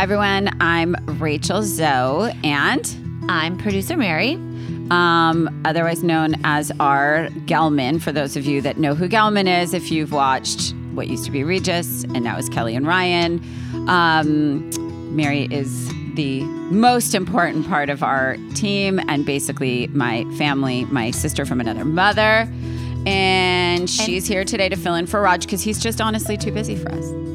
Hi, everyone. I'm Rachel Zoe, and I'm producer Mary. um, otherwise known as our Gelman. For those of you that know who Gelman is, if you've watched what used to be Regis and now is Kelly and Ryan, um, Mary is the most important part of our team and basically my family, my sister from another mother. And she's here today to fill in for Raj because he's just honestly too busy for us.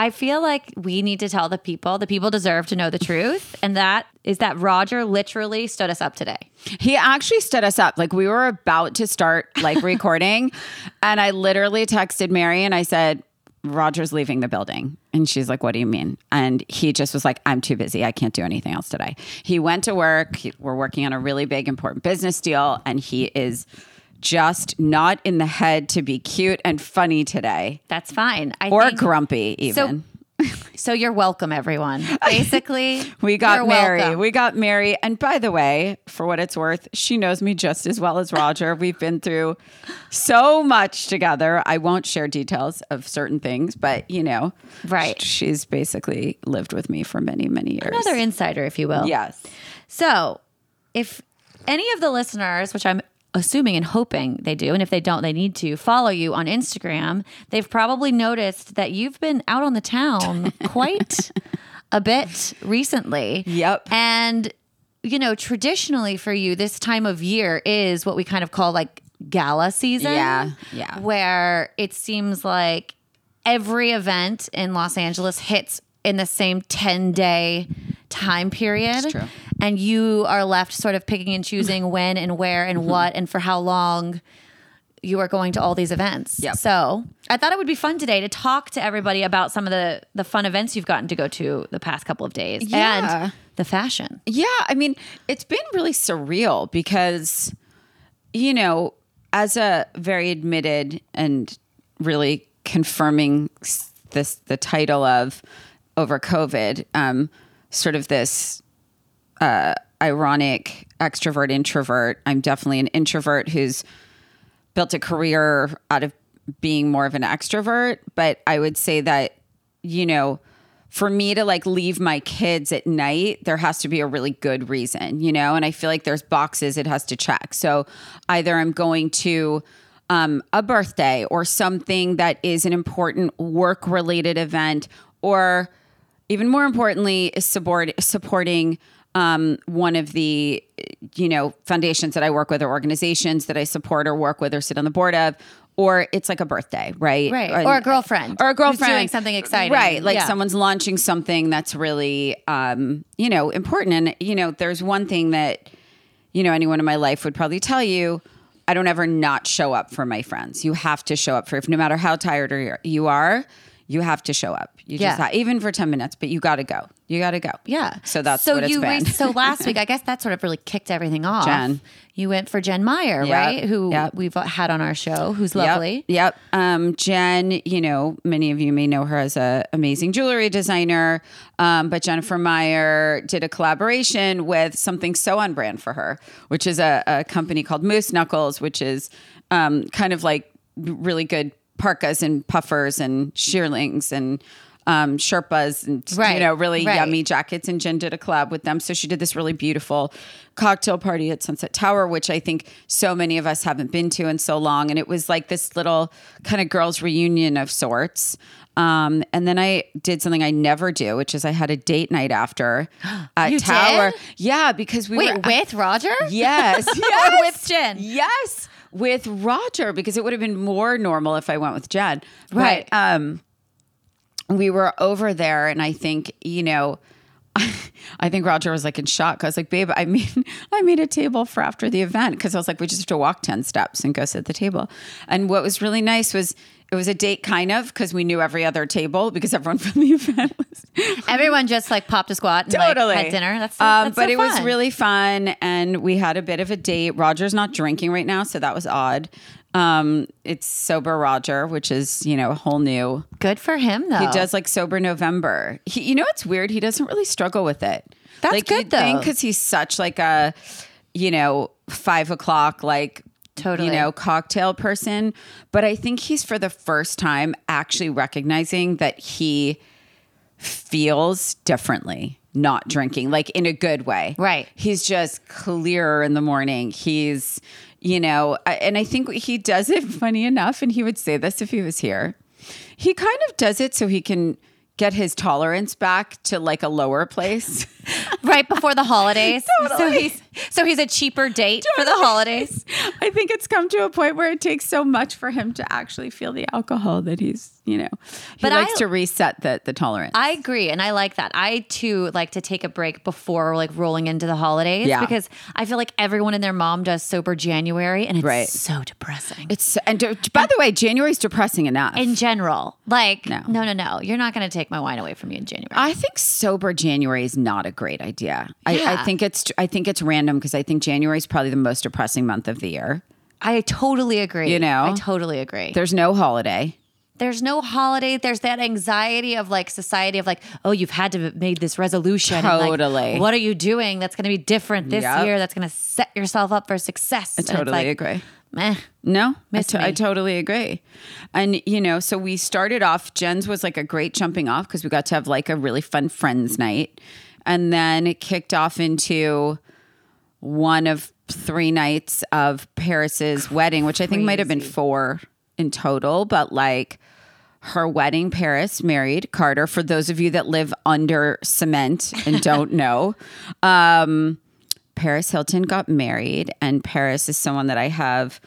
I feel like we need to tell the people, the people deserve to know the truth. And that is that Rodger literally stood us up today. He actually stood us up. Like we were about to start like recording, and I literally texted Mary and I said, Rodger's leaving the building. And she's like, What do you mean? And he just was like, I'm too busy. I can't do anything else today. He went to work. He- we're working on a really big, important business deal, and he is just not in the head to be cute and funny today That's fine. I or think- grumpy, even. So you're welcome, everyone. Basically, We got Mary. welcome. We got Mary. And by the way, for what it's worth, she knows me just as well as Rodger. We've been through so much together. I won't share details of certain things, but you know, Right. She's basically lived with me for many, many years. Another insider, if you will. yes. So, if any of the listeners, which I'm assuming and hoping they do, and if they don't, they need to follow you on Instagram, they've probably noticed that you've been out on the town quite a bit recently. Yep. And, you know, traditionally for you, this time of year is what we kind of call like gala season. Yeah, yeah. Where it seems like every event in Los Angeles hits in the same 10 day time period. true. And you are left sort of picking and choosing when and where and Mm-hmm. what and for how long you are going to all these events. Yep. So I thought it would be fun today to talk to everybody about some of the the fun events you've gotten to go to the past couple of days Yeah. and the fashion. Yeah, I mean, it's been really surreal because, you know, as a very admitted and really confirming s- this the title of over COVID, um, sort of this uh, ironic extrovert introvert. I'm definitely an introvert who's built a career out of being more of an extrovert, but I would say that, you know, for me to like leave my kids at night, there has to be a really good reason, you know? And I feel like there's boxes it has to check. So either I'm going to um, a birthday or something that is an important work related event, or even more importantly, is support, supporting um, one of the you know foundations that I work with or organizations that I support or work with or sit on the board of. Or it's like a birthday, right? Right. And- Or a girlfriend or a girlfriend doing something exciting. right? Like Yeah. someone's launching something that's really, um, you know, important. And you know, there's one thing that you know anyone in my life would probably tell you. I don't ever not show up for my friends. You have to show up for, no matter how tired or you are, you have to show up. You just Yeah. even for ten minutes, but you got to go. You got to go. Yeah. So that's so what it's you re- so last week, I guess that sort of really kicked everything off. Jen. You went for Jen Meyer, Yep. right? Who Yep. we've had on our show, who's lovely. Yep. Um, Jen, you know, many of you may know her as a amazing jewelry designer. Um, but Jennifer Meyer did a collaboration with something so on brand for her, which is a, a company called Moose Knuckles, which is um, kind of like really good parkas and puffers and shearlings and um, Sherpas and you know really right. yummy jackets. And Jen did a collab with them, so she did this really beautiful cocktail party at Sunset Tower, which I think so many of us haven't been to in so long. And it was like this little kind of girls' reunion of sorts. Um, and then I did something I never do, which is I had a date night after at You Tower. did? Yeah, because we Wait, were with Rodger? Yes, Or yes. with Jen? Yes, with Rodger because it would have been more normal if I went with Jen. Right. But, um, we were over there, and I think you know. I think Rodger was like in shock. I was like, "Babe, I mean, I made a table for after the event because I was like, we just have to walk ten steps and go sit at the table." And what was really nice was it was a date kind of because we knew every other table because everyone from the event was Everyone just like popped a squat and totally like, had dinner. That's, um, that's but so it was really fun and we had a bit of a date. Rodger's not drinking right now so that was odd. Um, it's sober rodger which is you know a whole new good for him though. he does like sober november. He, you know it's weird? He doesn't really struggle with it. That's like good, though. because he's such like a you know five o'clock like Totally. you know cocktail person but i think he's for the first time actually recognizing that he feels differently not drinking, like in a good way. Right. He's just clearer in the morning. He's, you know, and I think he does it funny enough, and he would say this if he was here. He kind of does it so he can get his tolerance back to like a lower place. right before the holidays. So he's so he's a cheaper date for the holidays. I think it's come to a point where it takes so much for him to actually feel the alcohol that he's, you know, he But likes I- to reset the the tolerance. I agree, and I like that. I too like to take a break before like rolling into the holidays Yeah. because I feel like everyone and their mom does sober January, and it's Right. so depressing. it's and d- by the way, January's depressing enough. in general, like No. no, no, no, you're not going to take my wine away from me in January. I think sober January is not a great idea. I, I think it's I think it's random because I think January is probably the most depressing month of the year. I totally agree. You know? I totally agree. There's no holiday. There's no holiday. There's that anxiety of like society of like, oh, you've had to have made this resolution. and, like, Totally. what are you doing that's going to be different this Yep. year? That's going to set yourself up for success. I totally like, agree. Meh. No, I, to- I totally agree. And, you know, so we started off, Jen's was like a great jumping off because we got to have like a really fun friends night. And then it kicked off into one of three nights of Paris's wedding, which I think might have been four in total, but like her wedding, Paris married Carter. For those of you that live under cement and don't know, um, Paris Hilton got married, and Paris is someone that I have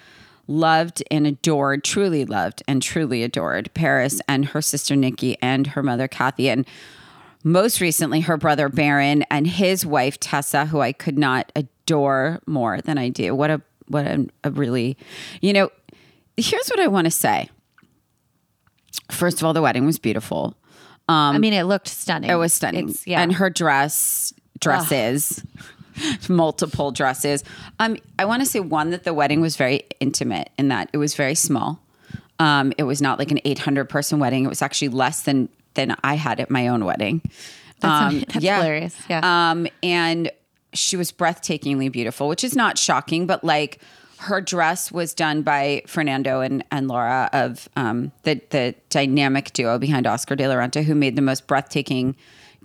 loved and adored, truly loved and truly adored. Paris and her sister Nikki and her mother Kathy, and most recently her brother Barron and his wife Tessa, who I could not adore more than I do. What a what a, a really, you know. Here's what I want to say. First of all, the wedding was beautiful. I mean, it looked stunning. It was stunning. It's, yeah. And her dress, dresses, multiple dresses. Um, I want to say one that the wedding was very intimate in that it was very small. Um, it was not like an 800 person wedding. It was actually less than than I had at my own wedding. That's, Um, that's yeah. hilarious. Yeah. Um, and she was breathtakingly beautiful, which is not shocking, but like her dress was done by Fernando and, and Laura of um, the the dynamic duo behind Oscar de la Renta, who made the most breathtaking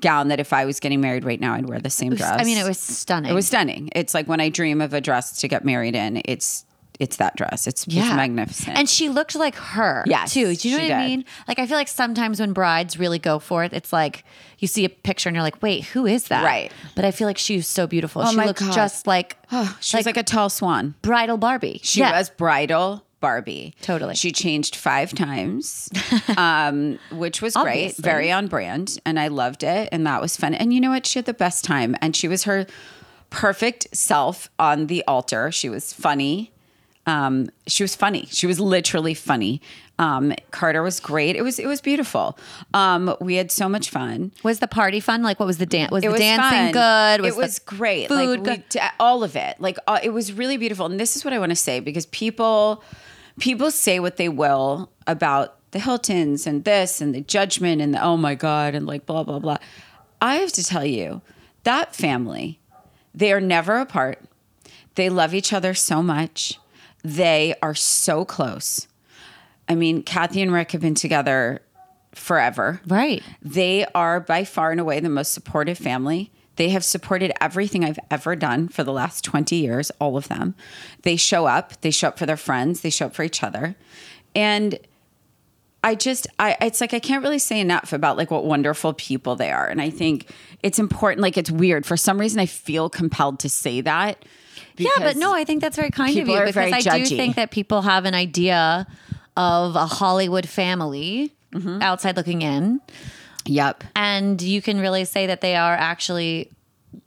gown that if I was getting married right now, I'd wear the same dress. I mean, it was stunning. it was stunning. It's like when I dream of a dress to get married in, it's it's that dress. It's, it's magnificent. And she looked like her Yes, too. Do you know what I mean? Like I feel like sometimes when brides really go for it, it's like you see a picture and you're like, wait, who is that? Right. But I feel like she was so beautiful. Oh she looks God. just like she was like a tall swan. bridal Barbie. She Yeah. was bridal Barbie. Totally. She changed five times, um, which was great, very on brand. And I loved it. And that was fun. And you know what? She had the best time. And she was her perfect self on the altar. She was funny. Um, she was funny. She was literally funny. Um, Carter was great. It was it was beautiful. Um, we had so much fun. Was the party fun? Like what was the dance? Was It the was dancing fun. good? Was it was great. Food like good? we, all of it. Like uh, it was really beautiful. And this is what I want to say because people people say what they will about the Hiltons and this and the judgment and the oh my god and like blah blah blah. I have to tell you that family, they are never apart. They love each other so much. They are so close. I mean, Kathy and Rick have been together forever. right. They are by far and away the most supportive family. They have supported everything I've ever done for the last 20 years, all of them. They show up, they show up for their friends, they show up for each other. And I just I it's like I can't really say enough about like what wonderful people they are. And I think it's important like it's weird for some reason I feel compelled to say that. Yeah, but no, I think that's very kind of you because I do think that people have an idea of a Hollywood family Mm-hmm. outside looking in. Yep. and you can really say that they are actually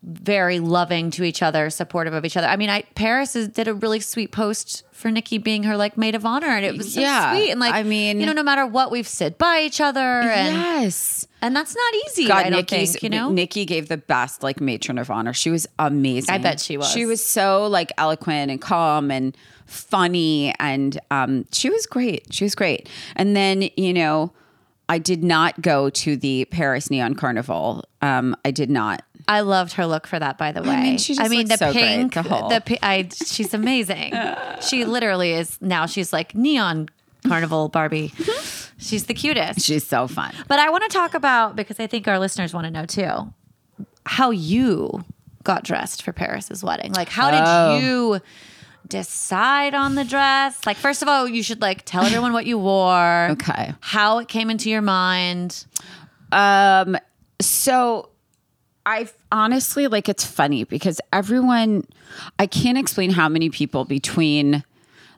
very loving to each other, supportive of each other. I mean, I Paris is, did a really sweet post for Nikki being her like maid of honor, and it was so Yeah, sweet. And like, I mean- you know, no matter what, we've stood by each other, and yes. And that's not easy. God, I don't Nikki's, think you know. Nikki gave the best like matron of honor. She was amazing. I bet she was. She was so like eloquent and calm and funny, and um, she was great. She was great. And then you know, I did not go to the Paris Neon Carnival. Um, I did not. I loved her look for that, by the way. I mean, she just looks the so great, pink, the whole- pi- I, she's amazing. she literally is now. She's like neon carnival Barbie. She's the cutest. She's so fun. But I want to talk about because I think our listeners want to know too how you got dressed for Paris's wedding. Like, how Oh. did you decide on the dress? Like, first of all, you should like tell everyone what you wore. Okay. How it came into your mind. Um, so I honestly like it's funny because everyone, I can't explain how many people between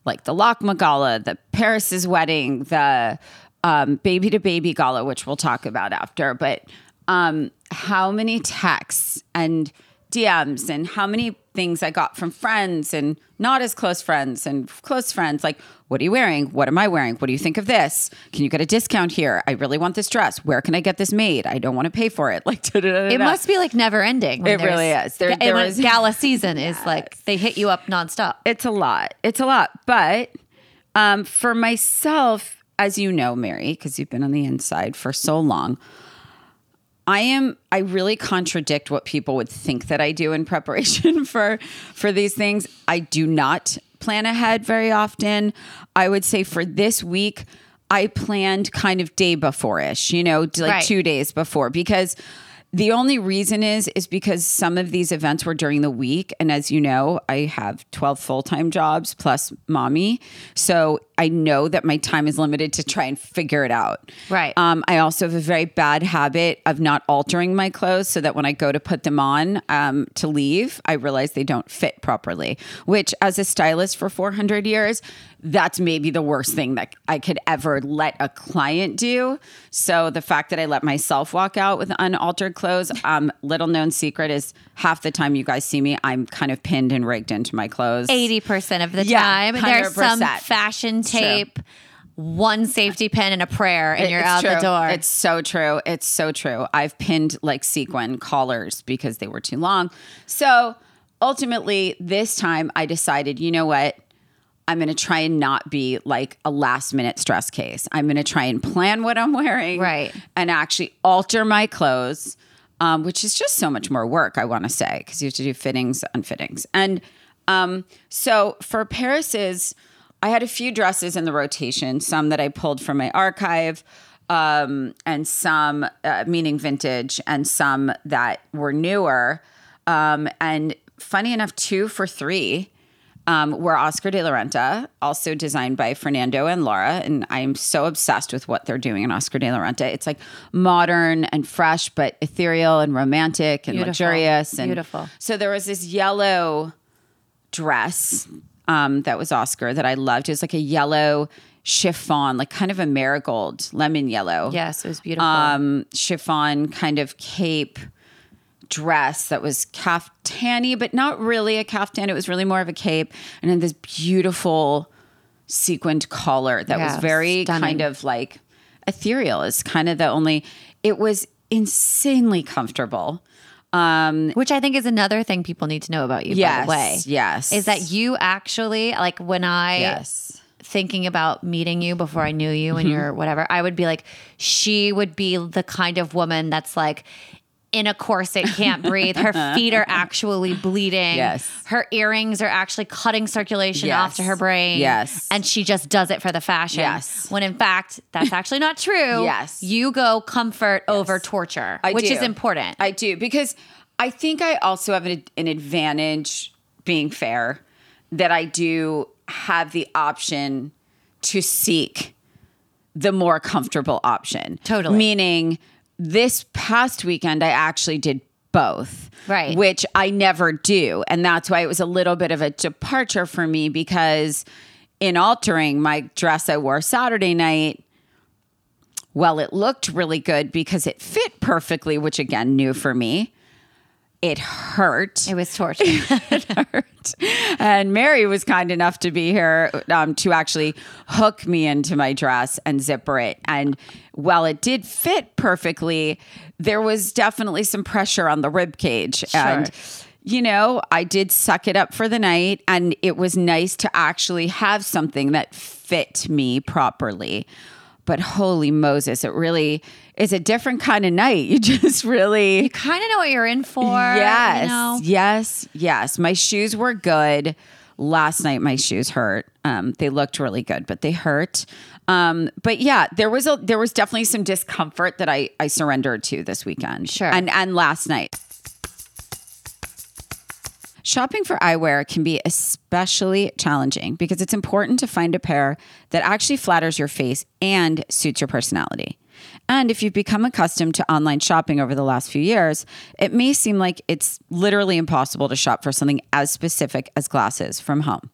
like the LACMA Gala, the Paris's wedding, the um, baby to baby gala, which we'll talk about after, but um, how many texts and DMs and how many things I got from friends and not as close friends and close friends. Like, what are you wearing? What am I wearing? What do you think of this? Can you get a discount here? I really want this dress. Where can I get this made? I don't want to pay for it. Like, It must be like never ending. It really is. There- there gala season is like they hit you up nonstop. it's a lot. It's a lot. But um, for myself, as you know, Mary, because you've been on the inside for so long, I am I really contradict what people would think that I do in preparation for for these things. I do not plan ahead very often. I would say for this week I planned kind of day before ish, you know, like Right. 2 days before because the only reason is is because some of these events were during the week and as you know, I have 12 full-time jobs plus mommy. So I know that my time is limited to try and figure it out. Right. Um, I also have a very bad habit of not altering my clothes so that when I go to put them on um, to leave, I realize they don't fit properly. Which, as a stylist for 400 years, that's maybe the worst thing that I could ever let a client do. So the fact that I let myself walk out with unaltered clothes, um, little known secret is half the time you guys see me, I'm kind of pinned and rigged into my clothes. 80% of the Yeah, time. There's some 100%. Tape, one safety pin, and a prayer, and you're out true. the door. It's so true. It's so true. I've pinned like sequin collars because they were too long. So ultimately, this time I decided, you know what? I'm going to try and not be like a last minute stress case. I'm going to try and plan what I'm wearing. Right. And actually alter my clothes, um, which is just so much more work, I want to say, because you have to do fittings, and unfittings. And um, so for Paris's, I had a few dresses in the rotation, some that I pulled from my archive, um, and some, uh, meaning vintage, and some that were newer. Um, and funny enough, two for three um, were Oscar de la Renta, also designed by Fernando and Laura. And I'm so obsessed with what they're doing in Oscar de la Renta. It's like modern and fresh, but ethereal and romantic and Beautiful. luxurious. And Beautiful. So there was this yellow dress um, that was Oscar that I loved. It was like a yellow chiffon, like kind of a marigold, lemon yellow yes, it was beautiful. um, chiffon kind of cape dress that was caftany, but not really a caftan. It was really more of a cape, and then this beautiful sequined collar that Yeah, was very stunning. kind of like ethereal. It's kind of the only. It was insanely comfortable. Um, Which I think is another thing people need to know about you, yes, by the way. yes, Is that you actually, like when I yes. thinking about meeting you before I knew you Mm-hmm. and you're whatever, I would be like, she would be the kind of woman that's like in a corset, can't breathe. Her feet are actually bleeding. Yes. Her earrings are actually cutting circulation off to her brain. Yes. And she just does it for the fashion. Yes. When in fact, that's actually not true. Yes. You go comfort over torture, I which do. is important. I do because I think I also have an, an advantage being fair that I do have the option to seek the more comfortable option. Totally. Meaning this past weekend I actually did both. Right. Which I never do. And that's why it was a little bit of a departure for me because in altering my dress I wore Saturday night, well, it looked really good because it fit perfectly, which again, new for me. It hurt. it was torture. It hurt. And Mary was kind enough to be here um, to actually hook me into my dress and zipper it. And while it did fit perfectly, there was definitely some pressure on the rib cage. And you know, I did suck it up for the night, and it was nice to actually have something that fit me properly. But holy Moses, it really is a different kind of night. You just really you kind of know what you're in for. Yes. You know? Yes. Yes. My shoes were good. Last night my shoes hurt. Um, they looked really good, but they hurt. Um, but yeah, there was a there was definitely some discomfort that I I surrendered to this weekend. Sure. And and last night. Shopping for eyewear can be especially challenging because it's important to find a pair that actually flatters your face and suits your personality. And if you've become accustomed to online shopping over the last few years, it may seem like it's literally impossible to shop for something as specific as glasses from home.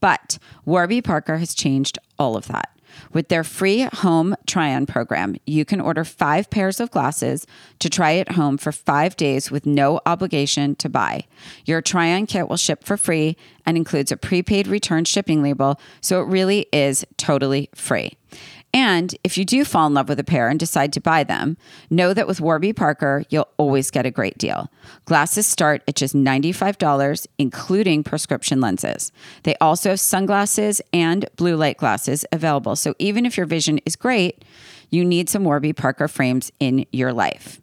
But Warby Parker has changed all of that. With their free home try on program, you can order five pairs of glasses to try at home for five days with no obligation to buy. Your try on kit will ship for free and includes a prepaid return shipping label, so it really is totally free. And if you do fall in love with a pair and decide to buy them, know that with Warby Parker, you'll always get a great deal. Glasses start at just $95, including prescription lenses. They also have sunglasses and blue light glasses available. So even if your vision is great, you need some Warby Parker frames in your life.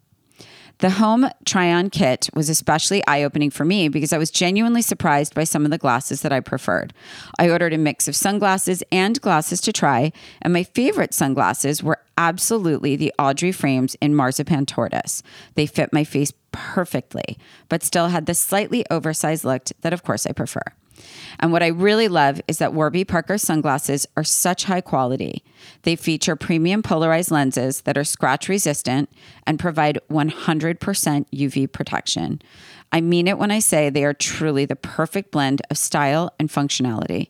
The home try on kit was especially eye opening for me because I was genuinely surprised by some of the glasses that I preferred. I ordered a mix of sunglasses and glasses to try, and my favorite sunglasses were absolutely the Audrey frames in Marzipan Tortoise. They fit my face perfectly, but still had the slightly oversized look that, of course, I prefer. And what I really love is that Warby Parker sunglasses are such high quality. They feature premium polarized lenses that are scratch resistant and provide 100% UV protection. I mean it when I say they are truly the perfect blend of style and functionality.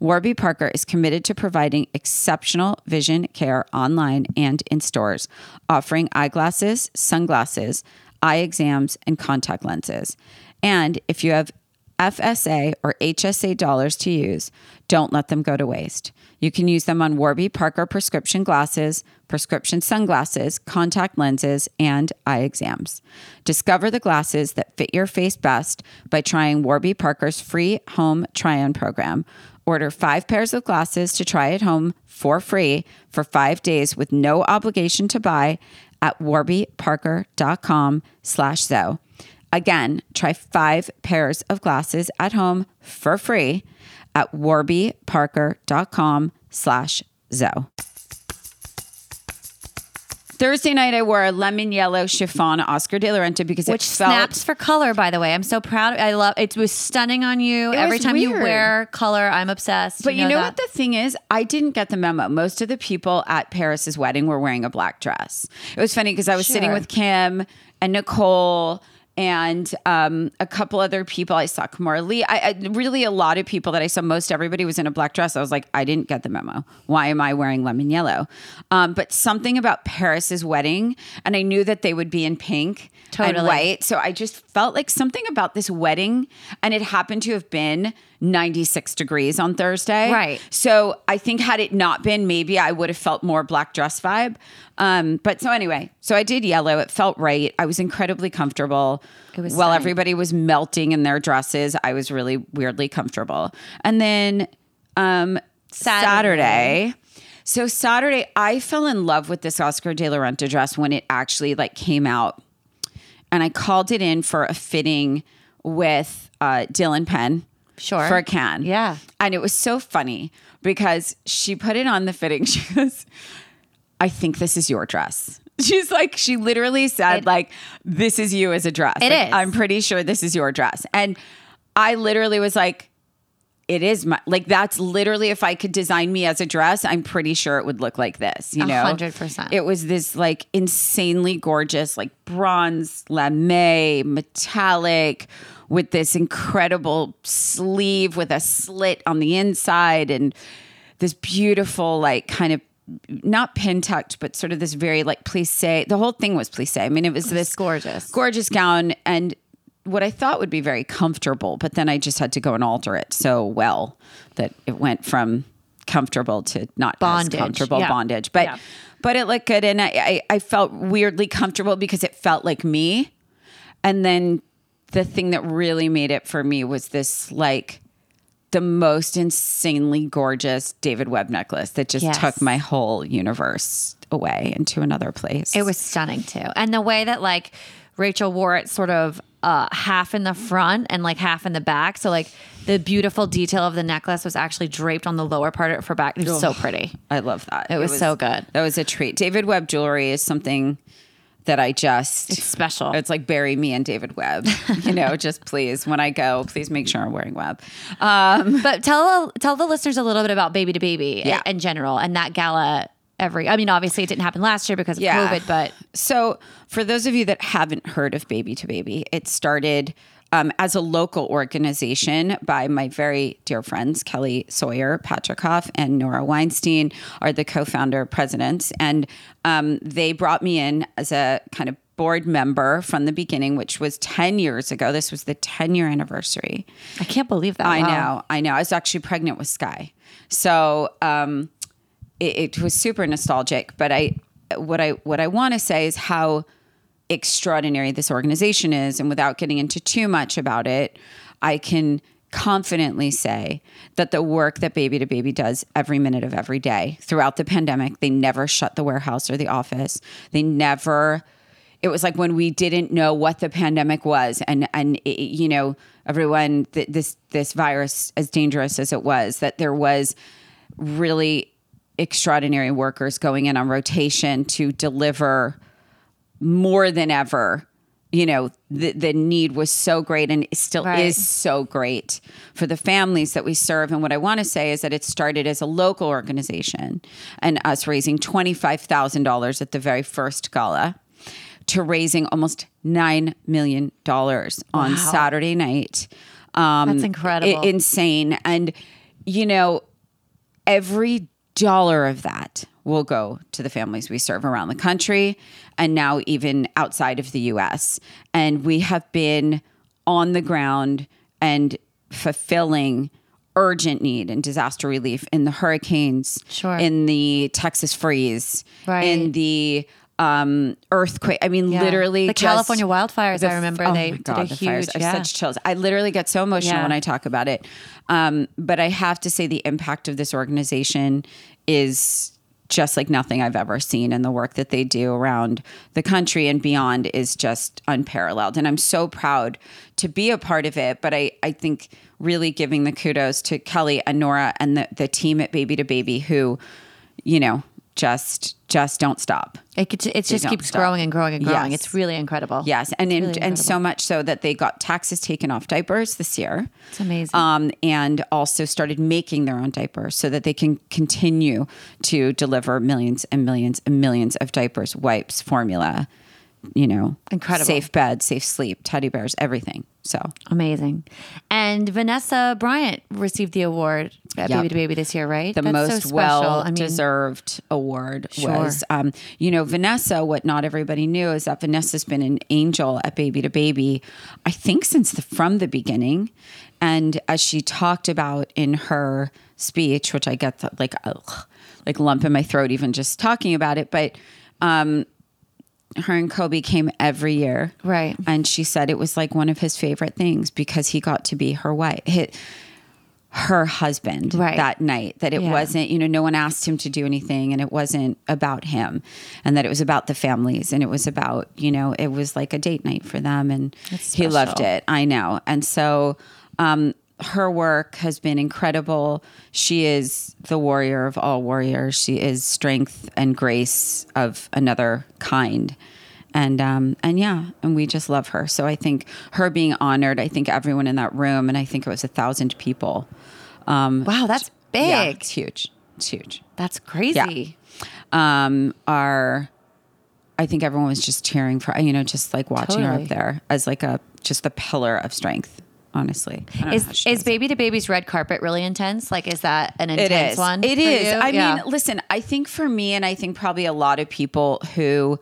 Warby Parker is committed to providing exceptional vision care online and in stores, offering eyeglasses, sunglasses, eye exams, and contact lenses. And if you have FSA or HSA dollars to use, don't let them go to waste. You can use them on Warby Parker prescription glasses, prescription sunglasses, contact lenses, and eye exams. Discover the glasses that fit your face best by trying Warby Parker's free home try on program. Order five pairs of glasses to try at home for free for five days with no obligation to buy at warbyparker.com slash Zoe. Again, try five pairs of glasses at home for free at warbyparker.com slash Zoe. Thursday night, I wore a lemon yellow chiffon Oscar de la Renta because Which it felt snaps for color, by the way. I'm so proud. I love it. Was stunning on you. Every time you wear color, I'm obsessed. But you know, that. what the thing is? I didn't get the memo. Most of the people at Paris's wedding were wearing a black dress. It was funny because I was sitting with Kim and Nicole and um, a couple other people. I saw Kamara Lee. I, I really a lot of people that I saw. Most everybody was in a black dress. I was like, I didn't get the memo. Why am I wearing lemon yellow? Um, but something about Paris's wedding, and I knew that they would be in pink and white. So I just felt like something about this wedding, and it happened to have been 96 degrees on Thursday. Right. So I think had it not been, maybe I would have felt more black dress vibe. Um, but so anyway, so I did yellow. It felt right. I was incredibly comfortable. It was While everybody was melting in their dresses, I was really weirdly comfortable. And then um, Saturday. Saturday. So Saturday, I fell in love with this Oscar de la Renta dress when it actually like came out, and I called it in for a fitting with uh, Dylan Penn. Sure. For a can. Yeah. And it was so funny because she put it on the fitting. She goes, I think this is your dress. She's like, she literally said, It- like, this is you as a dress. It Like, is. I'm pretty sure this is your dress. And I literally was like, it is my like that's literally if I could design me as a dress, I'm pretty sure it would look like this, you know. hundred percent. It was this like insanely gorgeous, like bronze lame, metallic, with this incredible sleeve with a slit on the inside and this beautiful, like kind of not pin tucked, but sort of this very like plissé. The whole thing was plissé. I mean, it was this gorgeous. gorgeous gown and what I thought would be very comfortable, but then I just had to go and alter it so well that it went from comfortable to not Bondage, as comfortable yeah. bondage. But Yeah. but it looked good and I, I I felt weirdly comfortable because it felt like me. And then the thing that really made it for me was this like the most insanely gorgeous David Webb necklace that just Yes. took my whole universe away into another place. It was stunning too. And the way that like Rachel wore it sort of uh, half in the front and like half in the back. So like the beautiful detail of the necklace was actually draped on the lower part of her back. It was so pretty. I love that. It was so good. That was a treat. David Webb jewelry is something that I just It's special. It's like bury me in David Webb. you know, just please when I go, please make sure I'm wearing Webb. Um, But tell tell the listeners a little bit about Baby to Baby Yeah. in general and that gala every. I mean, obviously it didn't happen last year because of Yeah. COVID, but So, for those of you that haven't heard of Baby to Baby, it started um, as a local organization by my very dear friends, Kelly Sawyer, Patricof, and Norah Weinstein, are the co founder presidents. And um, they brought me in as a kind of board member from the beginning, which was 10 years ago. This was the 10 year anniversary. I can't believe that. I Wow. know, I know. I was actually pregnant with Sky, so um, it, it was super nostalgic. But I, what I, what I want to say is how extraordinary this organization is, and without getting into too much about it, I can confidently say that the work that Baby to Baby does every minute of every day throughout the pandemic, they never shut the warehouse or the office. They never it was like when we didn't know what the pandemic was and and it, you know everyone th- this this virus as dangerous as it was that there was really extraordinary workers going in on rotation to deliver more than ever. You know the, the need was so great and it still Right. is so great for the families that we serve. And what i want to say is that it started as a local organization and us raising $25000 at the very first gala to raising almost $9 million on saturday night. Um, That's incredible. i- insane. And you know every dollar of that will go to the families we serve around the country and now even outside of the US. And we have been on the ground and fulfilling urgent need and disaster relief in the hurricanes, Sure. in the Texas freeze, Right. in the um, earthquake. I mean, Yeah. literally, The California wildfires, I remember oh they my did God, a the fires. huge- I yeah. have such chills. I literally get so emotional Yeah. when I talk about it. Um, but I have to say, the impact of this organization is just like nothing I've ever seen, and the work that they do around the country and beyond is just unparalleled. And I'm so proud to be a part of it. But I, I think really giving the kudos to Kelly and Norah and the, the team at Baby to Baby who, you know, just just don't stop. It, could- it just keeps stop. growing and growing and growing. Yes. It's really incredible. Yes, and in, really and so much so that they got taxes taken off diapers this year. It's amazing. Um, and also started making their own diapers so that they can continue to deliver millions and millions and millions of diapers, wipes, formula, you know, Incredible. safe bed, safe sleep, teddy bears, everything. So Amazing. And Vanessa Bryant received the award at Yep. Baby to Baby this year, right? the That's most special. well I mean, deserved award Sure. was um, you know vanessa what not everybody knew is that vanessa's been an angel at baby to baby i think since the from the beginning and as she talked about in her speech which i get the, like ugh, like lump in my throat even just talking about it but um her and Kobe came every year. Right. And she said it was like one of his favorite things because he got to be her wife. His, her husband Right. that night that it Yeah. wasn't you know no one asked him to do anything and it wasn't about him and that it was about the families and it was about you know it was like a date night for them and he loved it i know and so um her work has been incredible. She is the warrior of all warriors. She is strength and grace of another kind. And um and yeah and we just love her. So i think her being honored i think everyone in that room and i think it was a thousand people um wow, that's big. yeah, it's huge. It's huge. That's crazy. um are i think everyone was just cheering for you know just like watching her up there as like a just the pillar of strength honestly I don't know how Is is it. Baby to Baby's red carpet really intense? Like, is that an It intense is. one? It is. you? I Yeah. mean, listen, I think for me, and I think probably a lot of people who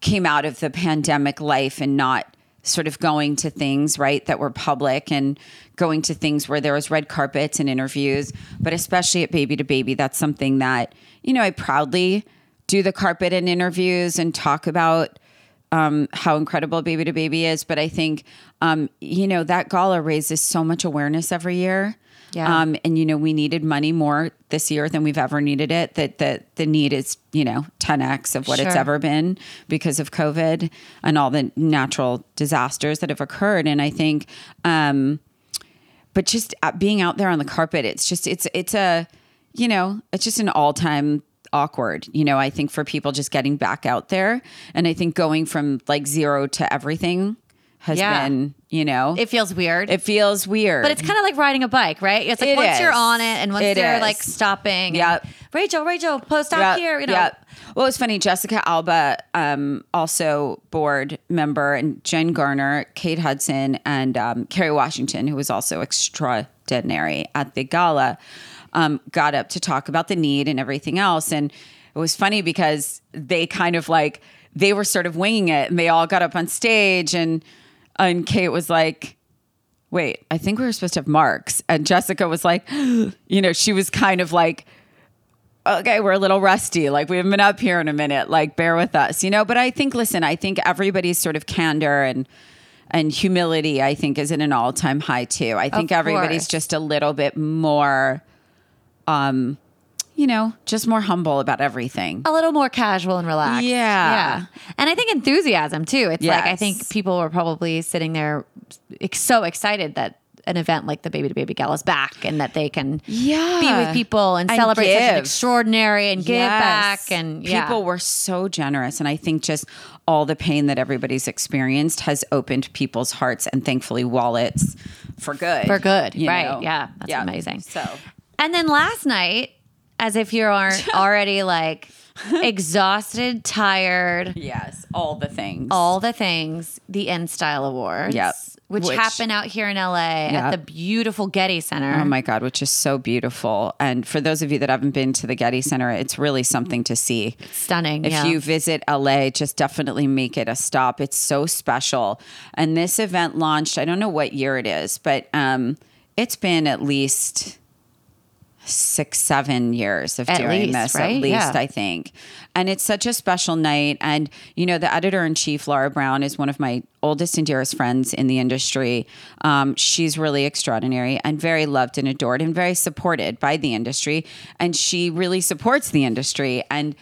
came out of the pandemic life and not sort of going to things, right, that were public and going to things where there was red carpets and interviews, but especially at Baby to Baby, that's something that, you know, I proudly do the carpet and interviews and talk about um, how incredible Baby to Baby is. But I think, um, you know, that gala raises so much awareness every year. Yeah. Um, and you know, we needed money more this year than we've ever needed it. That the the need is you know 10x of what it's ever been because of COVID and all the natural disasters that have occurred. And I think, um, but just uh, being out there on the carpet, it's just it's it's a you know it's just an all time awkward. You know, I think for people just getting back out there, and I think going from like zero to everything has Yeah. been you know It feels weird. it feels weird, but it's kind of like riding a bike, right? It's like It once you're on it and once It you're is. like stopping. Yep. and, Rachel, Rachel, post stop Yep, here. You know. yep. Well, it's funny. Jessica Alba, um, also board member, and Jen Garner, Kate Hudson, and um, Kerry Washington, who was also extraordinary at the gala, um, got up to talk about the need and everything else. And it was funny because they kind of like they were sort of winging it, and they all got up on stage, and and Kate was like wait, I think we were supposed to have marks. And Jessica was like, you know, she was kind of like, okay, we're a little rusty. Like we haven't been up here in a minute. Like bear with us, you know. But I think, listen, I think everybody's sort of candor and and humility, I think, is at an all time high too. I think everybody's just a little bit more, um, you know, just more humble about everything. A little more casual and relaxed. Yeah. Yeah. And I think enthusiasm too. It's like, I think people were probably sitting there so excited that an event like the Baby to Baby Gala is back and that they can Yeah. be with people and, And celebrate such an extraordinary and give Yes. back. And yeah. people were so generous and i think just all the pain that everybody's experienced has opened people's hearts and thankfully wallets for good For good, right. know? Yeah, that's amazing. so And then last night, as if you aren't already like exhausted, tired, yes all the things all the things, the InStyle Awards. Yep. Which, Which- happen out here in LA at the beautiful Getty Center. Oh my God, which is so beautiful. And for those of you that haven't been to the Getty Center, it's really something to see. Stunning. If yeah. you visit LA, just definitely make it a stop. It's so special. And this event launched, I don't know what year it is, but um, it's been at least six, seven years of At doing least, this, right? at least, Yeah. I think. And it's such a special night. And, you know, the editor in chief, Laura Brown, is one of my oldest and dearest friends in the industry. Um, she's really extraordinary and very loved and adored and very supported by the industry. And she really supports the industry. And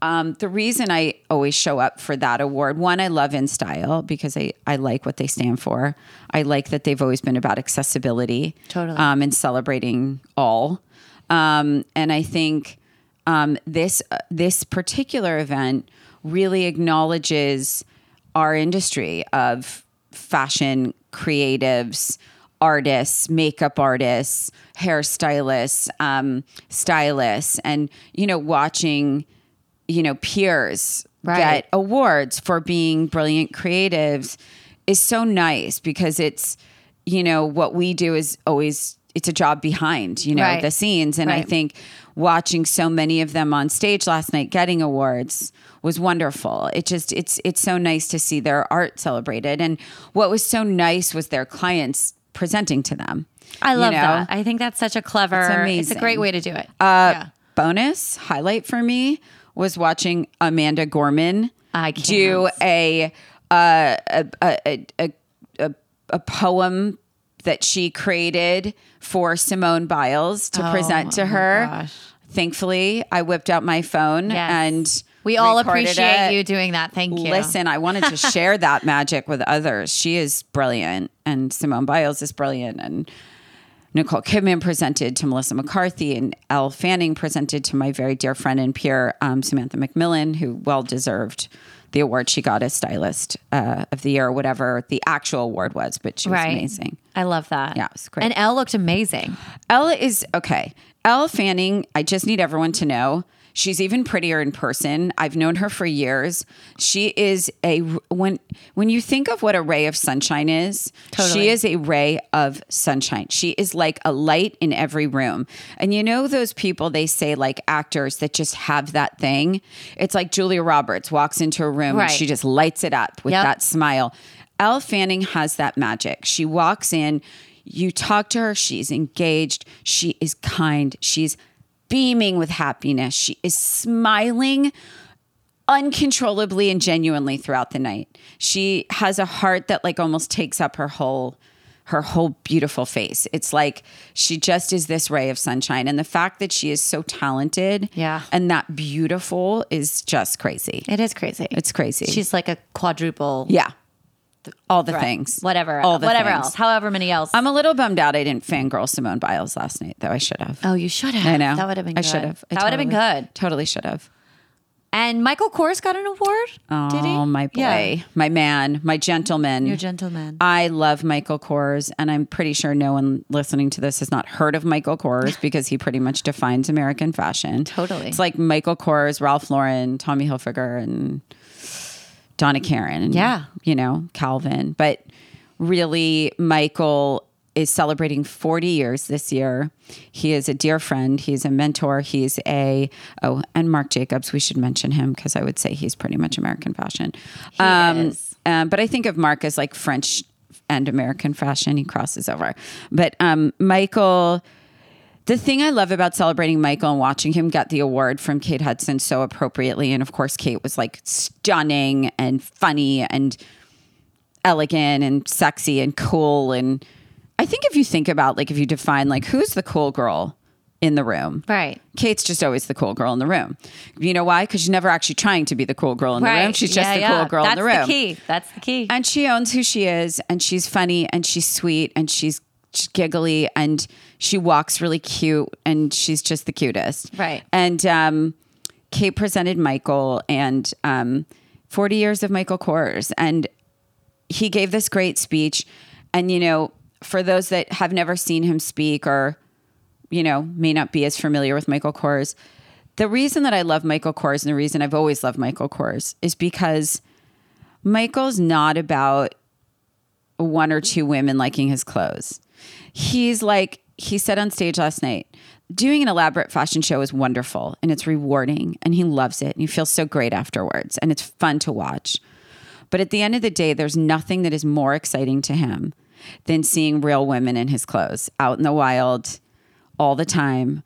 um, the reason I always show up for that award, one, I love In Style because I, I like what they stand for. I like that they've always been about accessibility Totally. um, and celebrating all. Um, and I think um, this uh, this particular event really acknowledges our industry of fashion creatives, artists, makeup artists, hairstylists, um, stylists, and you know, watching you know peers Right. get awards for being brilliant creatives is so nice because it's you know what we do is always it's a job behind you know Right. the scenes and i think watching so many of them on stage last night getting awards was wonderful it just it's it's so nice to see their art celebrated and what was so nice was their clients presenting to them I you love know? that. I think that's such a clever, it's, a great way to do it. Uh, yeah. bonus highlight for me was watching Amanda Gorman do a, uh, a, a, a, a, a poem that she created for Simone Biles to Oh, present to oh her. gosh. Thankfully, I whipped out my phone Yes. and We all appreciate it. you doing that. Thank you. Listen, I wanted to share that magic with others. She is brilliant, and Simone Biles is brilliant, and Nicole Kidman presented to Melissa McCarthy, and Elle Fanning presented to my very dear friend and peer um, Samantha McMillen, who well deserved the award she got as stylist uh, of the year, or whatever the actual award was. But she was Right. amazing. I love that. Yeah, it was great. And Elle looked amazing. Elle is okay. Elle Fanning, I just need everyone to know she's even prettier in person. I've known her for years. She is a when when you think of what a ray of sunshine is, Totally. she is a ray of sunshine. She is like a light in every room. And you know those people they say like actors that just have that thing? It's like Julia Roberts walks into a room Right. and she just lights it up with Yep. that smile. Elle Fanning has that magic. She walks in, you talk to her, she's engaged, she is kind, she's beaming with happiness, she is smiling uncontrollably and genuinely throughout the night. She has a heart that like almost takes up her whole her whole beautiful face. It's like she just is this ray of sunshine. And the fact that she is so talented Yeah. and that beautiful is just crazy. It is crazy. It's crazy. She's like a quadruple. yeah. All the threat. things. Whatever. All the whatever things. else. However many else. I'm a little bummed out I didn't fangirl Simone Biles last night, though I should have. oh, you should have. I know. That would have been I should have. That would have been totally- good. Totally should have. And Michael Kors got an award. Oh, Did he? my boy, Yeah. my man, my gentleman. Your gentleman. I love Michael Kors, and I'm pretty sure no one listening to this has not heard of Michael Kors because he pretty much defines American fashion. Totally. It's like Michael Kors, Ralph Lauren, Tommy Hilfiger, and Donna Karan. and, Yeah. You know, Calvin. But really, Michael is celebrating 40 years this year. He is a dear friend. He's a mentor. He's a, oh, and Marc Jacobs, we should mention him because I would say he's pretty much American fashion. He is. Um, but I think of Marc as like French and American fashion. He crosses over. But um, Michael, the thing I love about celebrating Michael and watching him get the award from Kate Hudson so appropriately, and of course, Kate was like stunning and funny and elegant and sexy and cool. And I think if you think about, like, if you define, like, who's the cool girl in the room? Right. Kate's just always the cool girl in the room. You know why? Because she's never actually trying to be the cool girl in the room. She's just Yeah, the yeah. cool girl That's in the room. That's the key. That's the key. And she owns who she is, and she's funny, and she's sweet, and she's giggly, and she walks really cute, and she's just the cutest. Right. And um, Kate presented Michael, and um, 40 years of Michael Kors, and he gave this great speech. And, you know, for those that have never seen him speak or, you know, may not be as familiar with Michael Kors, the reason that I love Michael Kors and the reason I've always loved Michael Kors is because Michael's not about one or two women liking his clothes. He's like, he said on stage last night, doing an elaborate fashion show is wonderful and it's rewarding and he loves it and he feels so great afterwards and it's fun to watch. But at the end of the day, there's nothing that is more exciting to him than seeing real women in his clothes out in the wild all the time.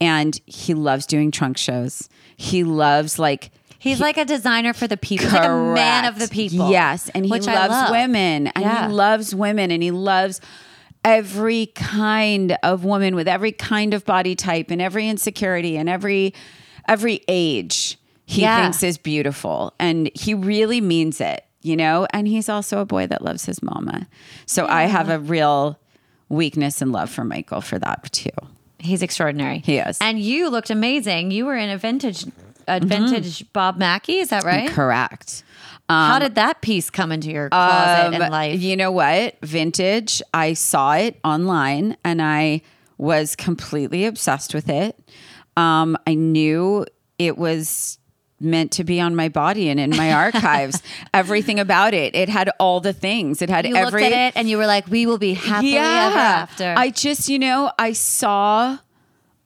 And he loves doing trunk shows. He loves like He's like a designer for the people. He's like a man of the people. Yes, and he loves love. women, and Yeah. he loves women, and he loves every kind of woman with every kind of body type and every insecurity and every every age. He Yeah. thinks is beautiful, and he really means it. You know, and he's also a boy that loves his mama. So I have a real weakness and love for Michael for that too. He's extraordinary. He is. And you looked amazing. You were in a vintage, a mm-hmm. vintage Bob Mackie. Is that right? Correct. How did that piece come into your closet and Um, life? You know what? Vintage. I saw it online and I was completely obsessed with it. Um, I knew it was meant to be on my body and in my archives. Everything about it. It had all the things. It had you every looked at it and you were like, "We will be happily ever after." I just, you know, I saw,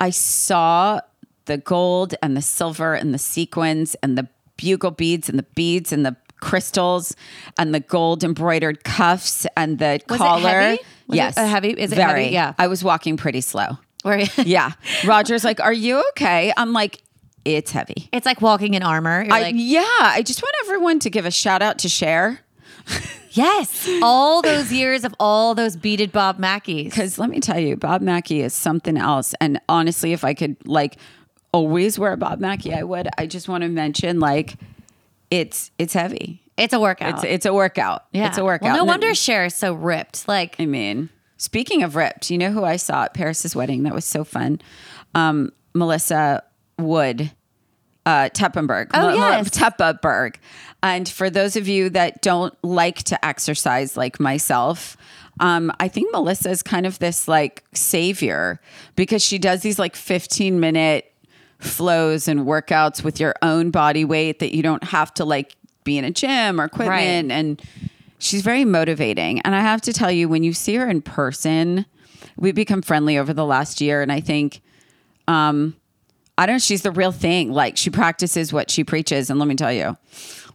I saw the gold and the silver and the sequins and the bugle beads and the beads and the crystals and the gold embroidered cuffs and the Was it collar. heavy? Was it yes, a heavy- is it very. heavy? Yeah. I was walking pretty slow. Yeah, Rodger's like, "Are you okay?" I'm like, "It's heavy." it's like walking in armor. You're I, like, yeah, I just want everyone to give a shout out to Cher. yes, all those years of all those beaded Bob Mackies. Because let me tell you, Bob Mackie is something else. And honestly, if I could like always wear a Bob Mackie, I would. I just want to mention like it's it's heavy. It's a workout. It's it's a workout. yeah. It's a workout. Well, no And wonder then- Cher is so ripped. Like, I mean, speaking of ripped, you know who I saw at Paris's wedding? That was so fun. Um, Melissa Wood, uh, Tepperberg. Oh, yes. Tepperberg. And for those of you that don't like to exercise like myself, um, I think Melissa is kind of this like savior because she does these like 15 minute flows and workouts with your own body weight that you don't have to like be in a gym or equipment Right. and she's very motivating and i have to tell you when you see her in person we've become friendly over the last year and i think um i don't know she's the real thing like she practices what she preaches and let me tell you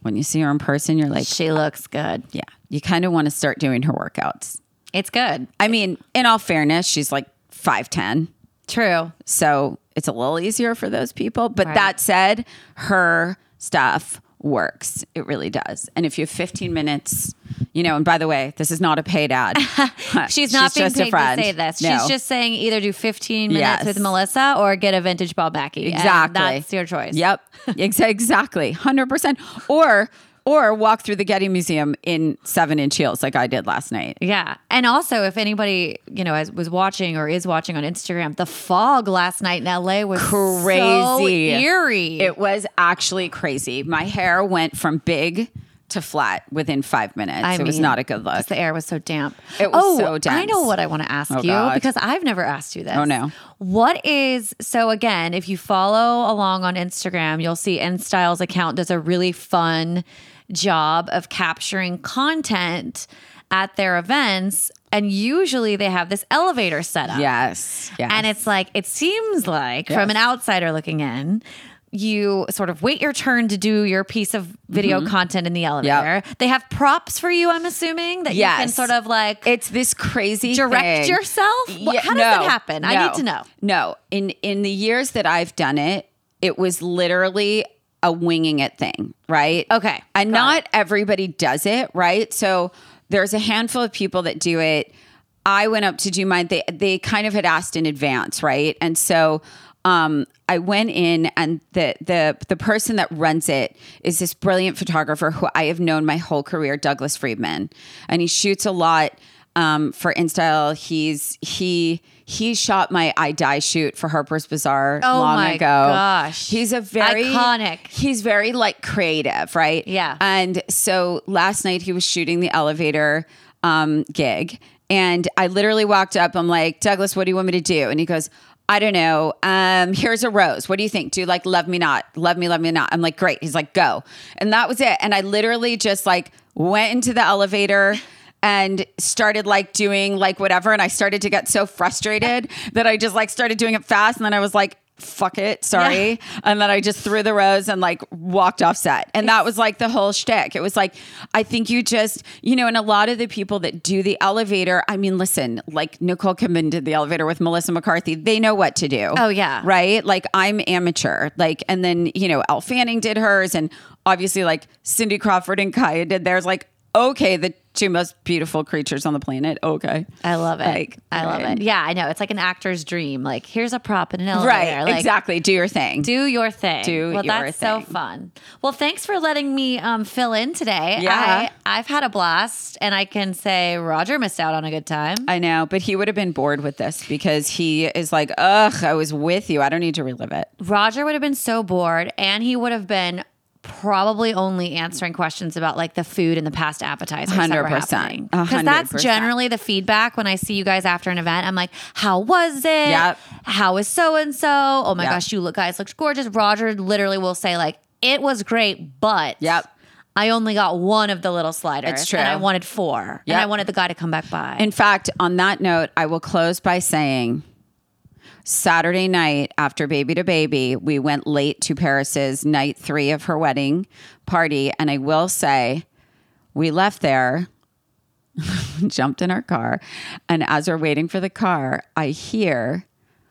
when you see her in person you're like she looks good. yeah you kind of want to start doing her workouts It's good. i mean in all fairness she's like 510 True. so it's a little easier for those people. But Right. that said, her stuff works. It really does. And if you have 15 minutes, you know, and by the way, this is not a paid ad. She's not being just a paid friend. to say this. No. She's just saying either do 15 minutes Yes. with Melissa or get a vintage Bob Mackie. And Exactly. that's your choice. Yep. Exactly. 100%. Or or walk through the Getty Museum in 7-inch heels like I did last night. Yeah. And also, if anybody, you know, was watching or is watching on Instagram, the fog last night in LA was so Crazy. eerie. It was actually crazy. My hair went from big to flat within 5 minutes. I it was not a good look. The air was so damp. It was oh, so I know what I want to ask Oh, you God. because I've never asked you this. Oh, no. What is so again, if you follow along on Instagram, you'll see InStyle's account does a really fun job of capturing content at their events. And usually they have this elevator set up. Yes. Yes. And it's like, it seems like from an outsider looking in, you sort of wait your turn to do your piece of video mm-hmm. content in the elevator. They have props for you, I'm assuming, that you can sort of like it's this crazy direct thing. yourself. What- Yeah, how does no, that happen? I need to know. No, in in the years that I've done it, it was literally a winging it thing, right? Okay, and not everybody does it, right? So there's a handful of people that do it. I went up to do mine. They they kind of had asked in advance, right? And so um, I went in, and the the the person that runs it is this brilliant photographer who I have known my whole career, Douglas Friedman, and he shoots a lot um, for InStyle. He's he he shot my I Die shoot for Harper's Bazaar long ago. Oh long my ago. gosh. he's a very Iconic. He's very like creative, right? Yeah. And so last night he was shooting the elevator um, gig, and I literally walked up. I'm like, Douglas, what do you want me to do? And he goes. I don't know. Um, here's a rose. What do you think? Do you like love me not? Love me, love me not. I'm like, great. He's like, go. And that was it. And I literally just like went into the elevator and started like doing like whatever. And I started to get so frustrated that I just like started doing it fast. And then I was like, fuck it, sorry. And then I just threw the rose and like walked off set. And that was like the whole shtick. It was like, I think you just, you know, and a lot of the people that do the elevator, I mean, listen, like Nicole Kidman did the elevator with Melissa McCarthy, they know what to do. Oh, yeah. Right? Like I'm amateur. Like, and then, you know, Elle Fanning did hers. And obviously, like Cindy Crawford and Kaia did theirs. Like, okay, the two most beautiful creatures on the planet. Okay. I love it. Like, I love it. Yeah, I know. It's like an actor's dream. Like, here's a prop in an elevator. Right. Like, exactly. Do your thing. Do your thing. Do well, your that's so fun. Well, thanks for letting me um, fill in today. Yeah. I, I've had a blast, and I can say Rodger missed out on a good time. I know, but he would have been bored with this because he is like, ugh, I was with you. I don't need to relive it. Rodger would have been so bored, and he would have been probably only answering questions about like the food and the passed appetizers. 100%. Because that's generally the feedback when I see you guys after an event. I'm like, how was it? Yep. How is so and so? Oh my Yep. gosh, you look guys looked gorgeous. Rodger literally will say like, it was great, but Yep. I only got one of the little sliders. It's true. And I wanted four. And I wanted the guy to come back by. In fact, on that note, I will close by saying Saturday night after Baby to Baby, we went late to Paris's night three of her wedding party. And I will say, we left there, jumped in our car. And as we're waiting for the car, I hear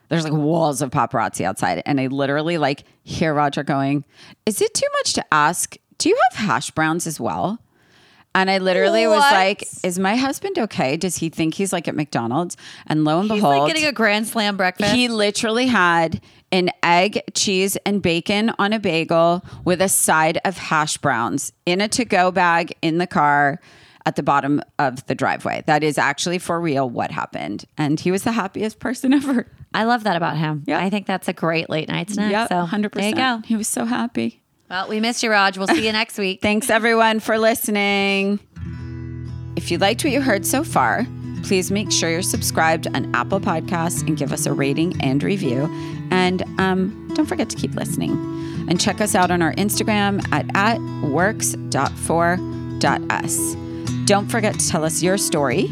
there's like walls of paparazzi outside. And I literally like hear Rodger going, Is it too much to ask? Do you have hash browns as well? And I literally was What? like, Is my husband okay? Does he think he's like at McDonald's? And lo and He's behold, like getting a grand slam breakfast. he literally had an egg, cheese, and bacon on a bagel with a side of hash browns in a to go bag in the car at the bottom of the driveway. That is actually for real what happened. And he was the happiest person ever. I love that about him. Yeah. I think that's a great late night snack. Yeah, so 100%. there you go. He was so happy. Well, we missed you, Raj. We'll see you next week. Thanks everyone for listening. If you liked what you heard so far, please make sure you're subscribed on Apple Podcasts and give us a rating and review. And um, don't forget to keep listening. And check us out on our Instagram at, at works.for.us. Don't forget to tell us your story.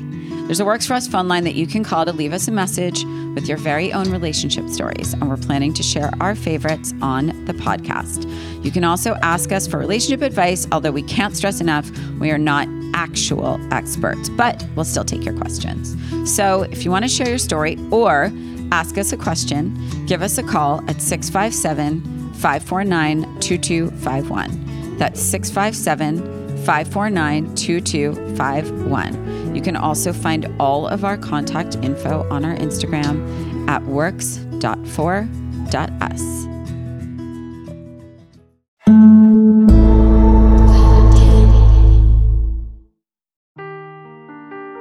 There's a Works for Us phone line that you can call to leave us a message with your very own relationship stories. And we're planning to share our favorites on the podcast. You can also ask us for relationship advice, although we can't stress enough, we are not actual experts, but we'll still take your questions. So if you want to share your story or ask us a question, give us a call at 657 549 2251. That's 657 549 2251. You can also find all of our contact info on our Instagram at works.for.us.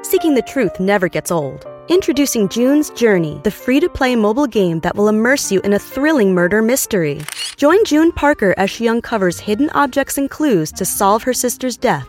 Seeking the truth never gets old. Introducing June's Journey, the free to play mobile game that will immerse you in a thrilling murder mystery. Join June Parker as she uncovers hidden objects and clues to solve her sister's death